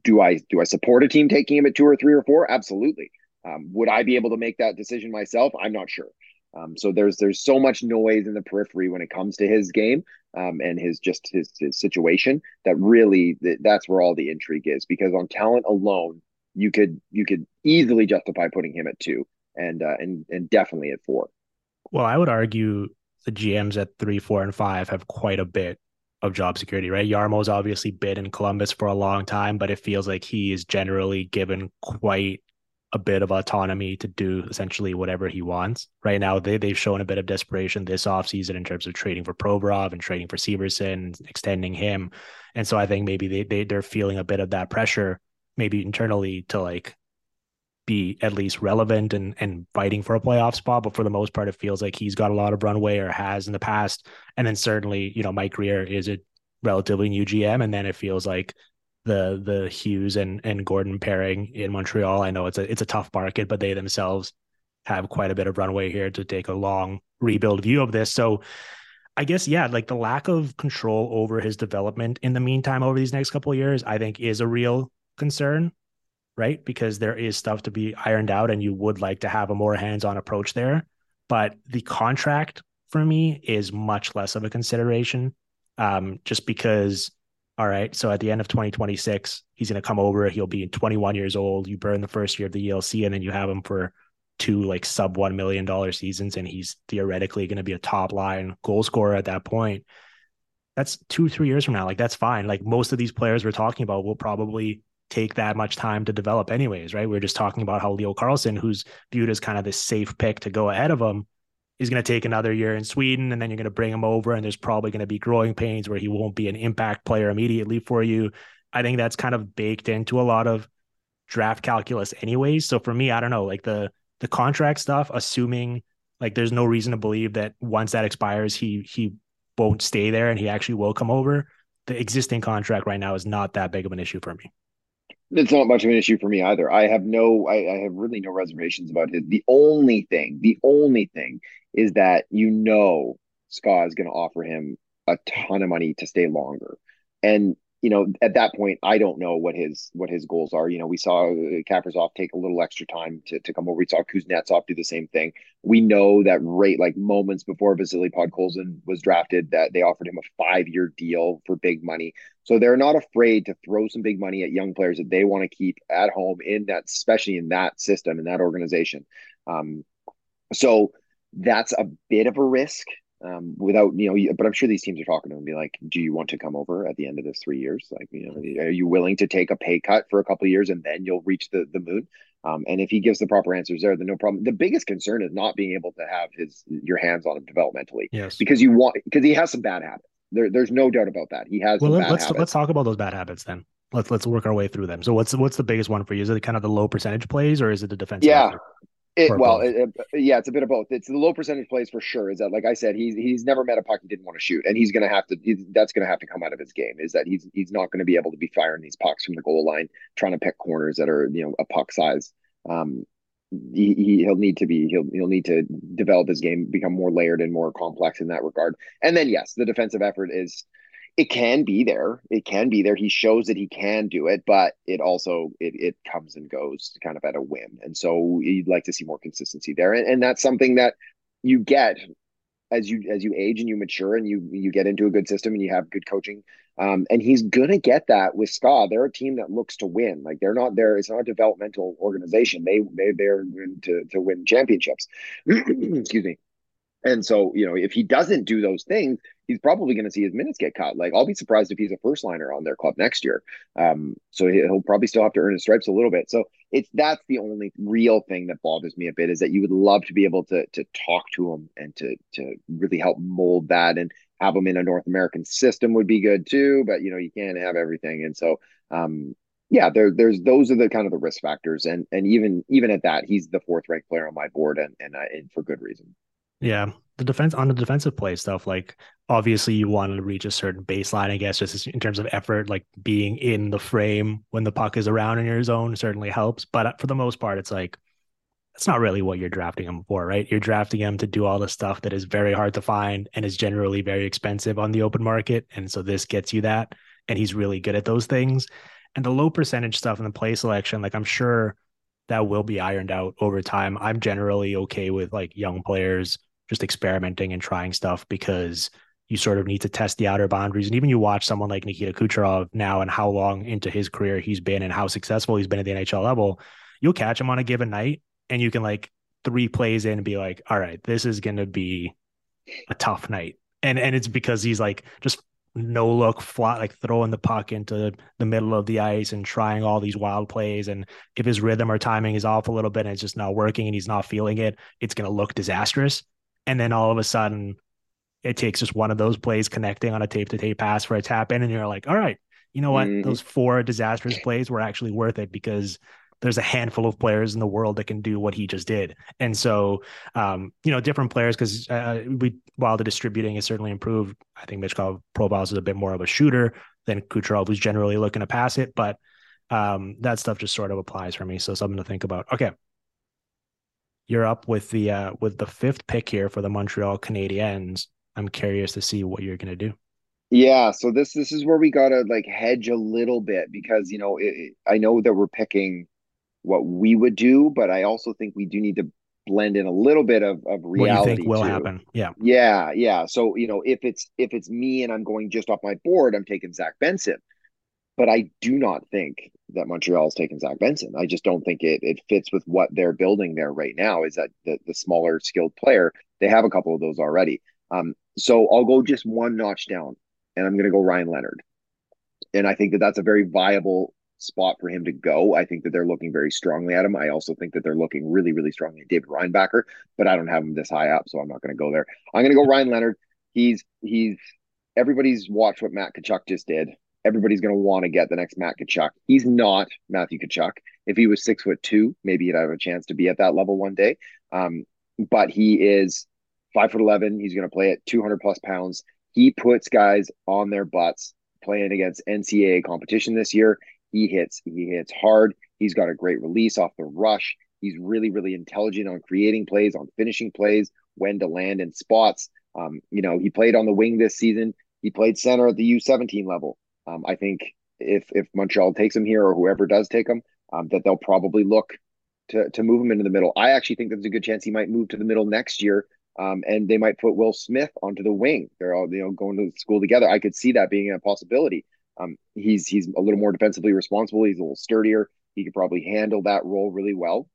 do I do I support a team taking him at two or three or four? Absolutely. Um, would I be able to make that decision myself? I'm not sure. Um, so there's there's so much noise in the periphery when it comes to his game um, and his just his, his situation that really that's where all the intrigue is because on talent alone you could you could easily justify putting him at two and uh, and and definitely at four. Well, I would argue the GMs at three, four, and five have quite a bit of job security, right? Jarmo's obviously been in Columbus for a long time, but it feels like he is generally given quite a bit of autonomy to do essentially whatever he wants. Right now, they, they've shown a bit of desperation this offseason in terms of trading for Provorov and trading for Severson, extending him. And so I think maybe they, they they're feeling a bit of that pressure, maybe internally to like be at least relevant and and fighting for a playoff spot. But for the most part, it feels like he's got a lot of runway or has in the past. And then certainly, you know, Mike Grier is a relatively new GM, and then it feels like the the Hughes and and Gorton pairing in Montreal. I know it's a it's a tough market, but they themselves have quite a bit of runway here to take a long rebuild view of this. So I guess yeah, like the lack of control over his development in the meantime over these next couple of years, I think is a real concern right? Because there is stuff to be ironed out and you would like to have a more hands on approach there. But the contract for me is much less of a consideration um, just because, all right, so at the end of 2026, he's going to come over. He'll be 21 years old. You burn the first year of the ELC and then you have him for two like sub $1 million seasons and he's theoretically going to be a top line goal scorer at that point. That's two, three years from now. Like, that's fine. Like, most of these players we're talking about will probably take that much time to develop anyways, right? We are just talking about how Leo Carlsson, who's viewed as kind of this safe pick to go ahead of him, is going to take another year in Sweden and then you're going to bring him over and there's probably going to be growing pains where he won't be an impact player immediately for you. I think that's kind of baked into a lot of draft calculus anyways. So for me, I don't know, like the the contract stuff, assuming like there's no reason to believe that once that expires, he he won't stay there and he actually will come over. The existing contract right now is not that big of an issue for me it's not much of an issue for me either. I have no, I, I, have really no reservations about it. The only thing, the only thing is that you know SKA is going to offer him a ton of money to stay longer, and you know, at that point, I don't know what his what his goals are. You know, we saw uh, Kaprizov take a little extra time to, to come over. We saw Kuznetsov do the same thing. We know that right like moments before Vasily Podkolzin was drafted, that they offered him a five year deal for big money. So they're not afraid to throw some big money at young players that they want to keep at home in that, especially in that system in that organization. Um, so that's a bit of a risk um, without you know but i'm sure these teams are talking to him and be like do you want to come over at the end of this three years? Like you know are you willing to take a pay cut for a couple of years and then you'll reach the, the moon? Um, and if he gives the proper answers there then no problem. The biggest concern is not being able to have his your hands on him developmentally yes. because you want because he has some bad habits. There, there's no doubt about that. He has well let's habits. let's talk about those bad habits then. Let's let's work our way through them. So what's what's the biggest one for you? Is it kind of the low percentage plays or is it the defense yeah It, well, it, it, yeah, it's a bit of both. It's the low percentage plays for sure. Is that like I said, he's he's never met a puck he didn't want to shoot, and he's going to have to. That's going to have to come out of his game. Is that he's he's not going to be able to be firing these pucks from the goal line, trying to pick corners that are you know a puck size. Um, he, he will need to be he'll he'll need to develop his game, become more layered and more complex in that regard. And then yes, the defensive effort is it can be there. It can be there. He shows that he can do it, but it also it it comes and goes kind of at a whim. And so you'd like to see more consistency there. And, and that's something that you get as you as you age and you mature and you you get into a good system and you have good coaching. Um, and he's gonna get that with Ska. They're a team that looks to win. Like they're not there. It's not a developmental organization. They they they're to to win championships. Excuse me. And so, you know, if he doesn't do those things, he's probably going to see his minutes get cut. Like, I'll be surprised if he's a first liner on their club next year. Um, so he'll probably still have to earn his stripes a little bit. So it's that's the only real thing that bothers me a bit is that you would love to be able to to talk to him and to to really help mold that and have him in a North American system would be good too. But you know, you can't have everything, and so um, yeah, there, there's those are the kind of the risk factors, and and even even at that, he's the fourth ranked player on my board, and and, uh, and for good reason. Yeah, the defense on the defensive play stuff, like obviously you want to reach a certain baseline, I guess, just in terms of effort, like being in the frame when the puck is around in your zone certainly helps. But uh, for the most part, it's like that's not really what you're drafting him for, right? You're drafting him to do all the stuff that is very hard to find and is generally very expensive on the open market. And so this gets you that. And he's really good at those things. And the low percentage stuff in the play selection, like I'm sure that will be ironed out over time. I'm generally okay with like young players just experimenting and trying stuff because you sort of need to test the outer boundaries. And even you watch someone like Nikita Kucherov now and how long into his career he's been and how successful he's been at the NHL level, you'll catch him on a given night and you can like three plays in and be like, all right, this is going to be a tough night. And and it's because he's like just no look flat, like throwing the puck into the middle of the ice and trying all these wild plays. And if his rhythm or timing is off a little bit and it's just not working and he's not feeling it, it's going to look disastrous and then all of a sudden it takes just one of those plays connecting on a tape to tape pass for a tap in and you're like all right you know what? Mm-hmm. those four disastrous plays were actually worth it because there's a handful of players in the world that can do what he just did. And so um, you know different players because uh, we while the distributing is certainly improved i think Michkov profiles is a bit more of a shooter than Kucherov who's generally looking to pass it but um, that stuff just sort of applies for me. So something to think about. Okay you're up with the uh, with the fifth pick here for the Montreal Canadiens. I'm curious to see what you're going to do. Yeah, so this this is where we got to like hedge a little bit because you know it, I know that we're picking what we would do, but I also think we do need to blend in a little bit of, of reality. What you think will too. happen? Yeah, yeah, yeah. So you know, if it's if it's me and I'm going just off my board, I'm taking Zach Benson but I do not think that Montreal has taken Zach Benson. I just don't think it it fits with what they're building there right now. Is that the, the smaller skilled player? They have a couple of those already. Um, so I'll go just one notch down, and I'm going to go Ryan Leonard. And I think that that's a very viable spot for him to go. I think that they're looking very strongly at him. I also think that they're looking really, really strongly at David Reinbacher, but I don't have him this high up, so I'm not going to go there. I'm going to go Ryan Leonard. He's he's everybody's watched what Matt Tkachuk just did everybody's going to want to get the next Matt Tkachuk. He's not Matthew Tkachuk. If he was six foot two, maybe he'd have a chance to be at that level one day. Um, but he is five foot eleven. He's going to play at two hundred plus pounds. He puts guys on their butts playing against NCAA competition this year. He hits. He hits hard. He's got a great release off the rush. He's really, really intelligent on creating plays, on finishing plays, when to land in spots. Um, you know, he played on the wing this season. He played center at the U17 level. Um, I think if if Montreal takes him here or whoever does take him, um, that they'll probably look to to move him into the middle. I actually think there's a good chance he might move to the middle next year, um, and they might put Will Smith onto the wing. They're all you know going to school together. I could see that being a possibility. Um, he's he's a little more defensively responsible. He's a little sturdier. He could probably handle that role really well.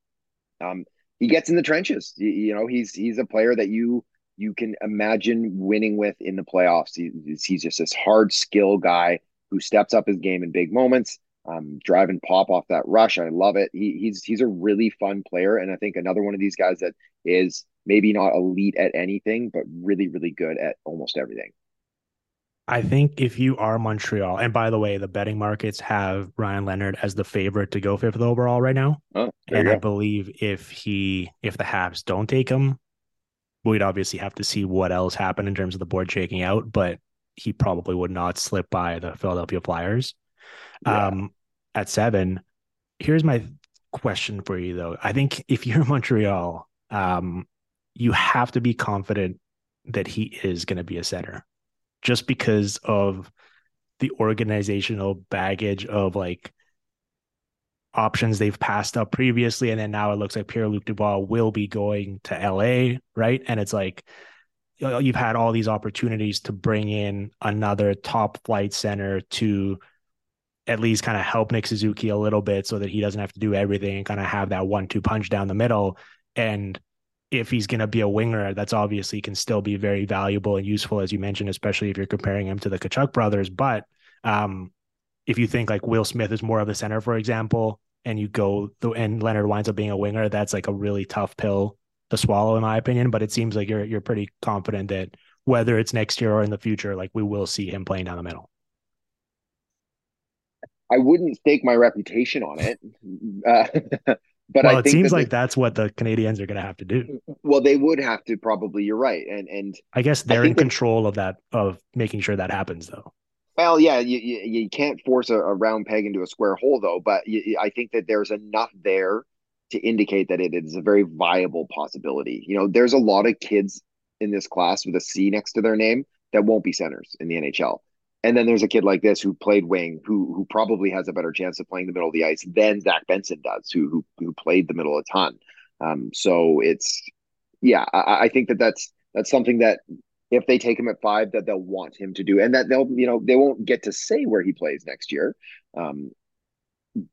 Um, he gets in the trenches. You, you know, he's he's a player that you you can imagine winning with in the playoffs. He, he's just this hard skill guy who steps up his game in big moments, um, driving pop off that rush. I love it. He, he's he's a really fun player, and I think another one of these guys that is maybe not elite at anything, but really really good at almost everything. I think if you are Montreal, and by the way, the betting markets have Ryan Leonard as the favorite to go fifth overall right now. Oh, and I believe if he if the Habs don't take him, we'd obviously have to see what else happened in terms of the board shaking out, but he probably would not slip by the Philadelphia Flyers. Yeah. Um, at seven, here's my question for you though. I think if you're Montreal, um, you have to be confident that he is going to be a center just because of the organizational baggage of like options they've passed up previously. And then now it looks like Pierre Luc Dubois will be going to LA, right? And it's like you've had all these opportunities to bring in another top flight center to at least kind of help Nick Suzuki a little bit so that he doesn't have to do everything and kind of have that one two punch down the middle. And if he's going to be a winger, that's obviously can still be very valuable and useful, as you mentioned, especially if you're comparing him to the Tkachuk brothers. But um, if you think like Will Smith is more of the center, for example, and you go and Leonard winds up being a winger, that's like a really tough pill to swallow, in my opinion. But it seems like you're you're pretty confident that whether it's next year or in the future, like we will see him playing down the middle. I wouldn't stake my reputation on it. Uh, But well, it seems that like that's what the Canadiens are going to have to do. Well, they would have to probably. You're right, and and I guess they're I in control that, of that of making sure that happens, though. Well, yeah, you you, you can't force a, a, round peg into a square hole, though. But you, I think that there's enough there to indicate that it is a very viable possibility. You know, there's a lot of kids in this class with a C next to their name that won't be centers in the NHL. And then there's a kid like this who played wing, who who probably has a better chance of playing the middle of the ice than Zach Benson does, who who, who played the middle a ton. Um, so it's yeah, I, I think that that's that's something that if they take him at five, that they'll want him to do, and that they'll you know they won't get to say where he plays next year. Um,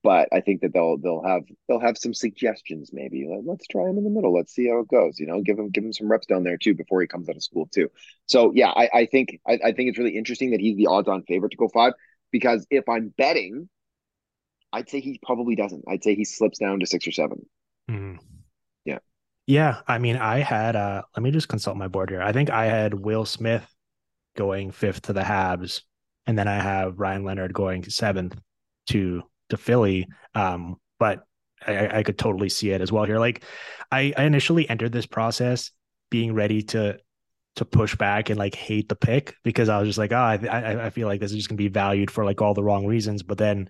but I think that they'll they'll have they'll have some suggestions maybe. Let's try him in the middle. Let's see how it goes. You know, give him give him some reps down there too before he comes out of school too. So yeah, I, I think I, I think it's really interesting that he's the odds-on favorite to go five because if I'm betting, I'd say he probably doesn't. I'd say he slips down to six or 7 mm-hmm. Yeah. Yeah. I mean, I had uh let me just consult my board here. I think I had Will Smith going fifth to the Habs, and then I have Ryan Leonard going seventh to to Philly. Um, but I, I, could totally see it as well here. Like I, I initially entered this process being ready to to push back and like hate the pick because I was just like, oh, I, I feel like this is just gonna be valued for like all the wrong reasons. But then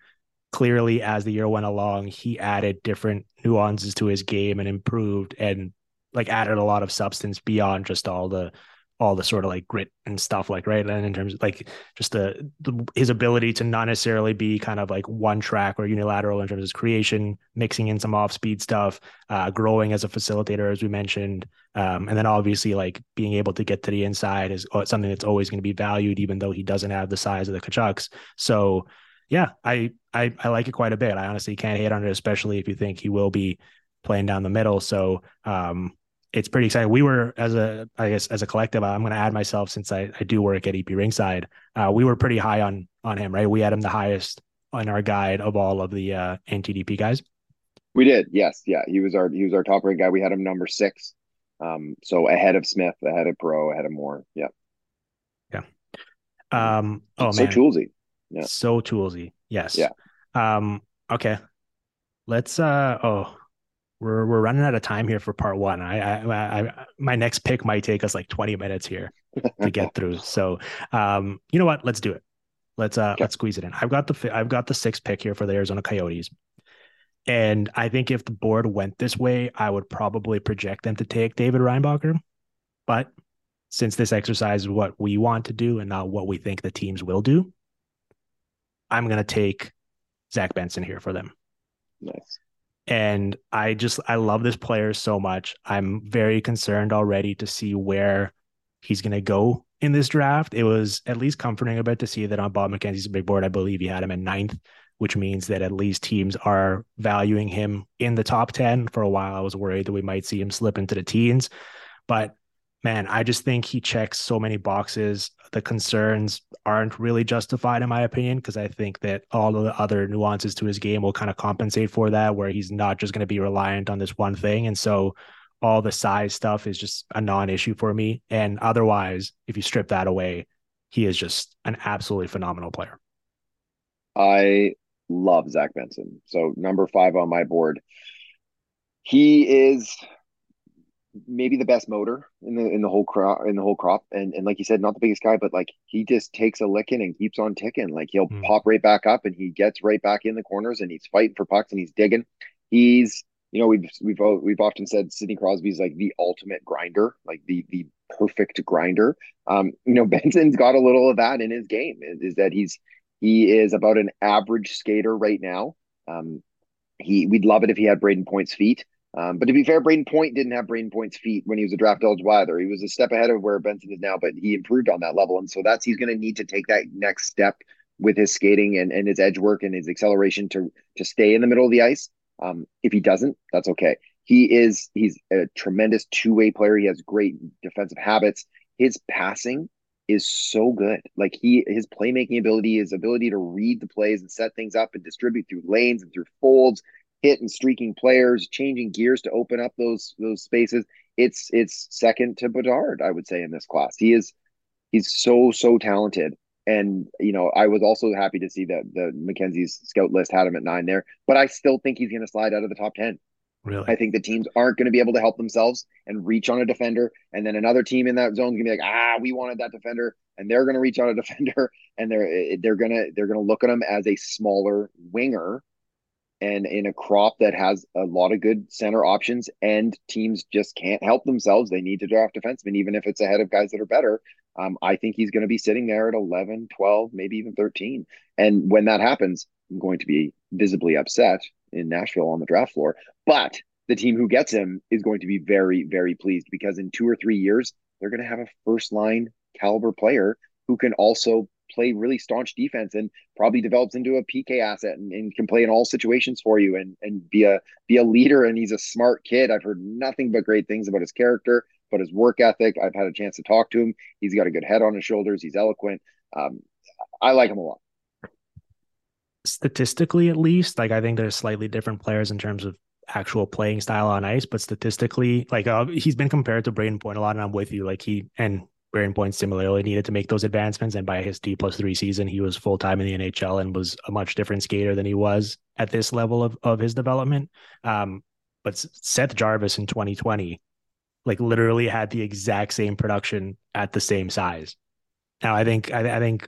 clearly, as the year went along, he added different nuances to his game and improved and like added a lot of substance beyond just all the all the sort of like grit and stuff like right and in terms of like just the, the, his ability to not necessarily be kind of like one track or unilateral in terms of his creation mixing in some off speed stuff uh, growing as a facilitator as we mentioned um, and then obviously like being able to get to the inside is uh, something that's always going to be valued even though he doesn't have the size of the Tkachuks. So yeah I, I I like it quite a bit. I honestly can't hate on it especially if you think he will be playing down the middle. So um it's pretty exciting. We were as a, I guess, as a collective. I'm going to add myself since I, I do work at EP Rinkside. Uh, we were pretty high on on him, right? We had him the highest on our guide of all of the uh, NTDP guys. We did, yes, yeah. He was our he was our top ranked guy. We had him number six, um, so ahead of Smith, ahead of Pro, ahead of Moore. Yeah, yeah. Um, oh so man, toolsy, yeah, so toolsy. Yes, yeah. Um, okay, let's. Uh, oh, we're we're running out of time here for part one. I, I, I my next pick might take us like 20 minutes here to get through. So, um, you know what? Let's do it. Let's uh okay. let's squeeze it in. I've got the I've got the sixth pick here for the Arizona Coyotes. And I think if the board went this way, I would probably project them to take David Reinbacher. But since this exercise is what we want to do and not what we think the teams will do, I'm going to take Zach Benson here for them. Nice. And I just I love this player so much. I'm very concerned already to see where he's going to go in this draft. It was at least comforting a bit to see that on Bob McKenzie's big board, I believe he had him in ninth, which means that at least teams are valuing him in the top 10. For a while, I was worried that we might see him slip into the teens. But man, I just think he checks so many boxes. The concerns aren't really justified, in my opinion, because I think that all of the other nuances to his game will kind of compensate for that, where he's not just going to be reliant on this one thing. And so all the size stuff is just a non issue for me. And otherwise, if you strip that away, he is just an absolutely phenomenal player. I love Zach Benson. So number five on my board. He is maybe the best motor in the in the whole crop in the whole crop. And and like you said, not the biggest guy, but like he just takes a licking and keeps on ticking. Like he'll mm. pop right back up and he gets right back in the corners and he's fighting for pucks and he's digging. He's you know we've we've we've often said Sidney Crosby's like the ultimate grinder, like the the perfect grinder. Um, you know Benson's got a little of that in his game. Is, is that he's he is about an average skater right now. Um, he we'd love it if he had Brayden Point's feet. Um, but to be fair, Brayden Point didn't have Brayden Point's feet when he was a draft eligible either. He was a step ahead of where Benson is now, but he improved on that level. And so that's he's going to need to take that next step with his skating and, and his edge work and his acceleration to to stay in the middle of the ice. Um, if he doesn't, that's okay. He is he's a tremendous two way player. He has great defensive habits. His passing is so good. Like he his playmaking ability, his ability to read the plays and set things up and distribute through lanes and through folds hit and streaking players, changing gears to open up those those spaces. It's it's second to Bedard, I would say, in this class. He is he's so so talented. And you know, I was also happy to see that the McKenzie's scout list had him at nine there, but I still think he's going to slide out of the top ten. Really, I think the teams aren't going to be able to help themselves and reach on a defender, and then another team in that zone is going to be like, ah, we wanted that defender, and they're going to reach on a defender, and they're they're gonna they're gonna look at him as a smaller winger and in a crop that has a lot of good center options and teams just can't help themselves they need to draft defensemen even if it's ahead of guys that are better um, i think he's going to be sitting there at 11 12 maybe even 13 and when that happens i'm going to be visibly upset in nashville on the draft floor but the team who gets him is going to be very very pleased because in two or three years they're going to have a first line caliber player who can also play really staunch defense and probably develops into a PK asset and, and, can play in all situations for you and and be a be a leader. And he's a smart kid. I've heard nothing but great things about his character, but his work ethic. I've had a chance to talk to him. He's got a good head on his shoulders. He's eloquent. Um, I like him a lot. Statistically, at least, like I think there's slightly different players in terms of actual playing style on ice, but statistically, like uh, he's been compared to Brayden Point a lot, and I'm with you. Like he and Brayden Point similarly needed to make those advancements. And by his D plus three season, he was full time in the NHL and was a much different skater than he was at this level of, of his development. Um, but Seth Jarvis in 2020, like literally had the exact same production at the same size. Now I think I, I think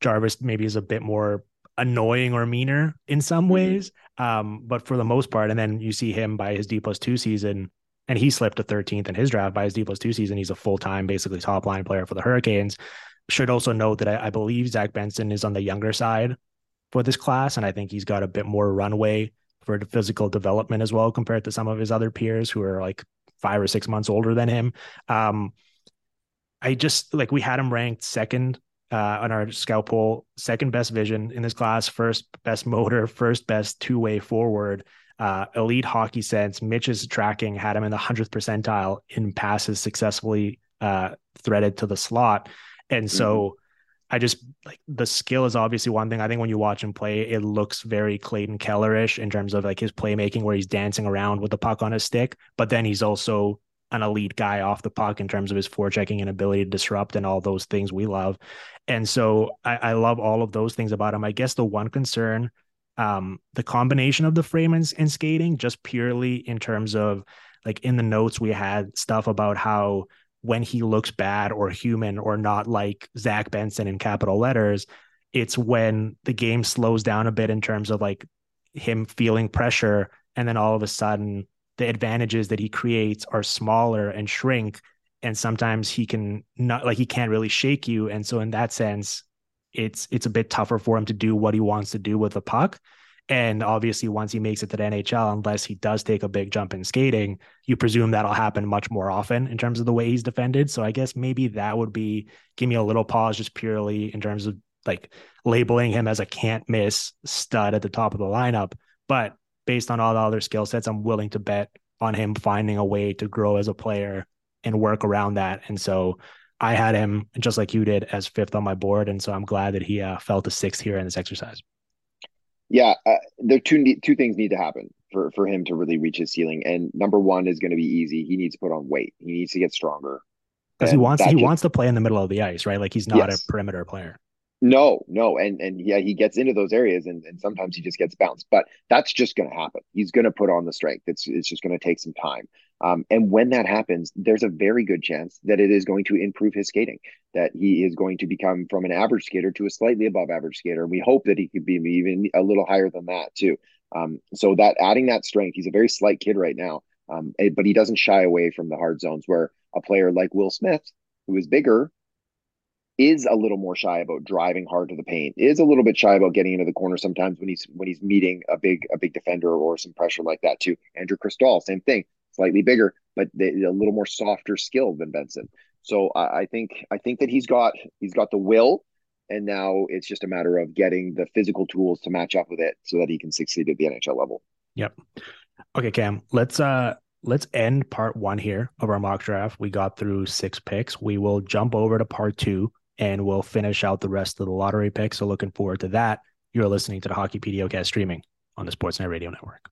Jarvis maybe is a bit more annoying or meaner in some mm-hmm. ways. Um, but for the most part, and then you see him by his D plus two season and he slipped to 13th in his draft by his D plus two season. He's a full time, basically top line player for the Hurricanes. Should also note that I, I, believe Zach Benson is on the younger side for this class, and I think he's got a bit more runway for physical development as well compared to some of his other peers who are like five or six months older than him. Um, I just like we had him ranked second uh, on our scout poll, second best vision in this class, first best motor, first best two way forward uh, elite hockey sense. Mitch's tracking had him in the 100th percentile in passes successfully uh, threaded to the slot. And so mm-hmm. I just like the skill is obviously one thing. I think when you watch him play, it looks very Clayton Kellerish in terms of like his playmaking, where he's dancing around with the puck on his stick. But then he's also an elite guy off the puck in terms of his forechecking and ability to disrupt and all those things we love. And so I, I love all of those things about him. I guess the one concern um, the combination of the frame and, and skating, just purely in terms of like in the notes, we had stuff about how when he looks bad or human or not like Zach Benson in capital letters, it's when the game slows down a bit in terms of like him feeling pressure. And then all of a sudden, the advantages that he creates are smaller and shrink. And sometimes he can not like he can't really shake you. And so, in that sense, it's it's a bit tougher for him to do what he wants to do with the puck. And obviously, once he makes it to the NHL, unless he does take a big jump in skating, you presume that'll happen much more often in terms of the way he's defended. So I guess maybe that would be give me a little pause just purely in terms of like labeling him as a can't miss stud at the top of the lineup. But based on all the other skill sets, I'm willing to bet on him finding a way to grow as a player and work around that. And so I had him just like you did as fifth on my board, and so I'm glad that he uh, fell to sixth here in this exercise. Yeah, uh, there two two things need to happen for for him to really reach his ceiling, and number one is going to be easy. He needs to put on weight. He needs to get stronger. because he wants he just, wants to play in the middle of the ice, right? Like he's not yes. a perimeter player. No, no, and and yeah, he gets into those areas, and, and sometimes he just gets bounced. But that's just going to happen. He's going to put on the strength. It's it's just going to take some time. Um, and when that happens, there's a very good chance that it is going to improve his skating. That he is going to become from an average skater to a slightly above average skater. And we hope that he could be even a little higher than that too. Um, so that adding that strength, he's a very slight kid right now, um, eh, but he doesn't shy away from the hard zones. Where a player like Will Smith, who is bigger is a little more shy about driving hard to the paint, is a little bit shy about getting into the corner sometimes when he's when he's meeting a big a big defender or some pressure like that too. Andrew Cristall, same thing, slightly bigger, but a little more softer skill than Benson. So I, I think I think that he's got he's got the will, and now it's just a matter of getting the physical tools to match up with it so that he can succeed at the NHL level. Yep. Okay, Cam. Let's uh let's end part one here of our mock draft. We got through six picks. We will jump over to part two and we'll finish out the rest of the lottery picks. So looking forward to that. You're listening to the Hockey PDOcast streaming on the Sportsnet Radio Network.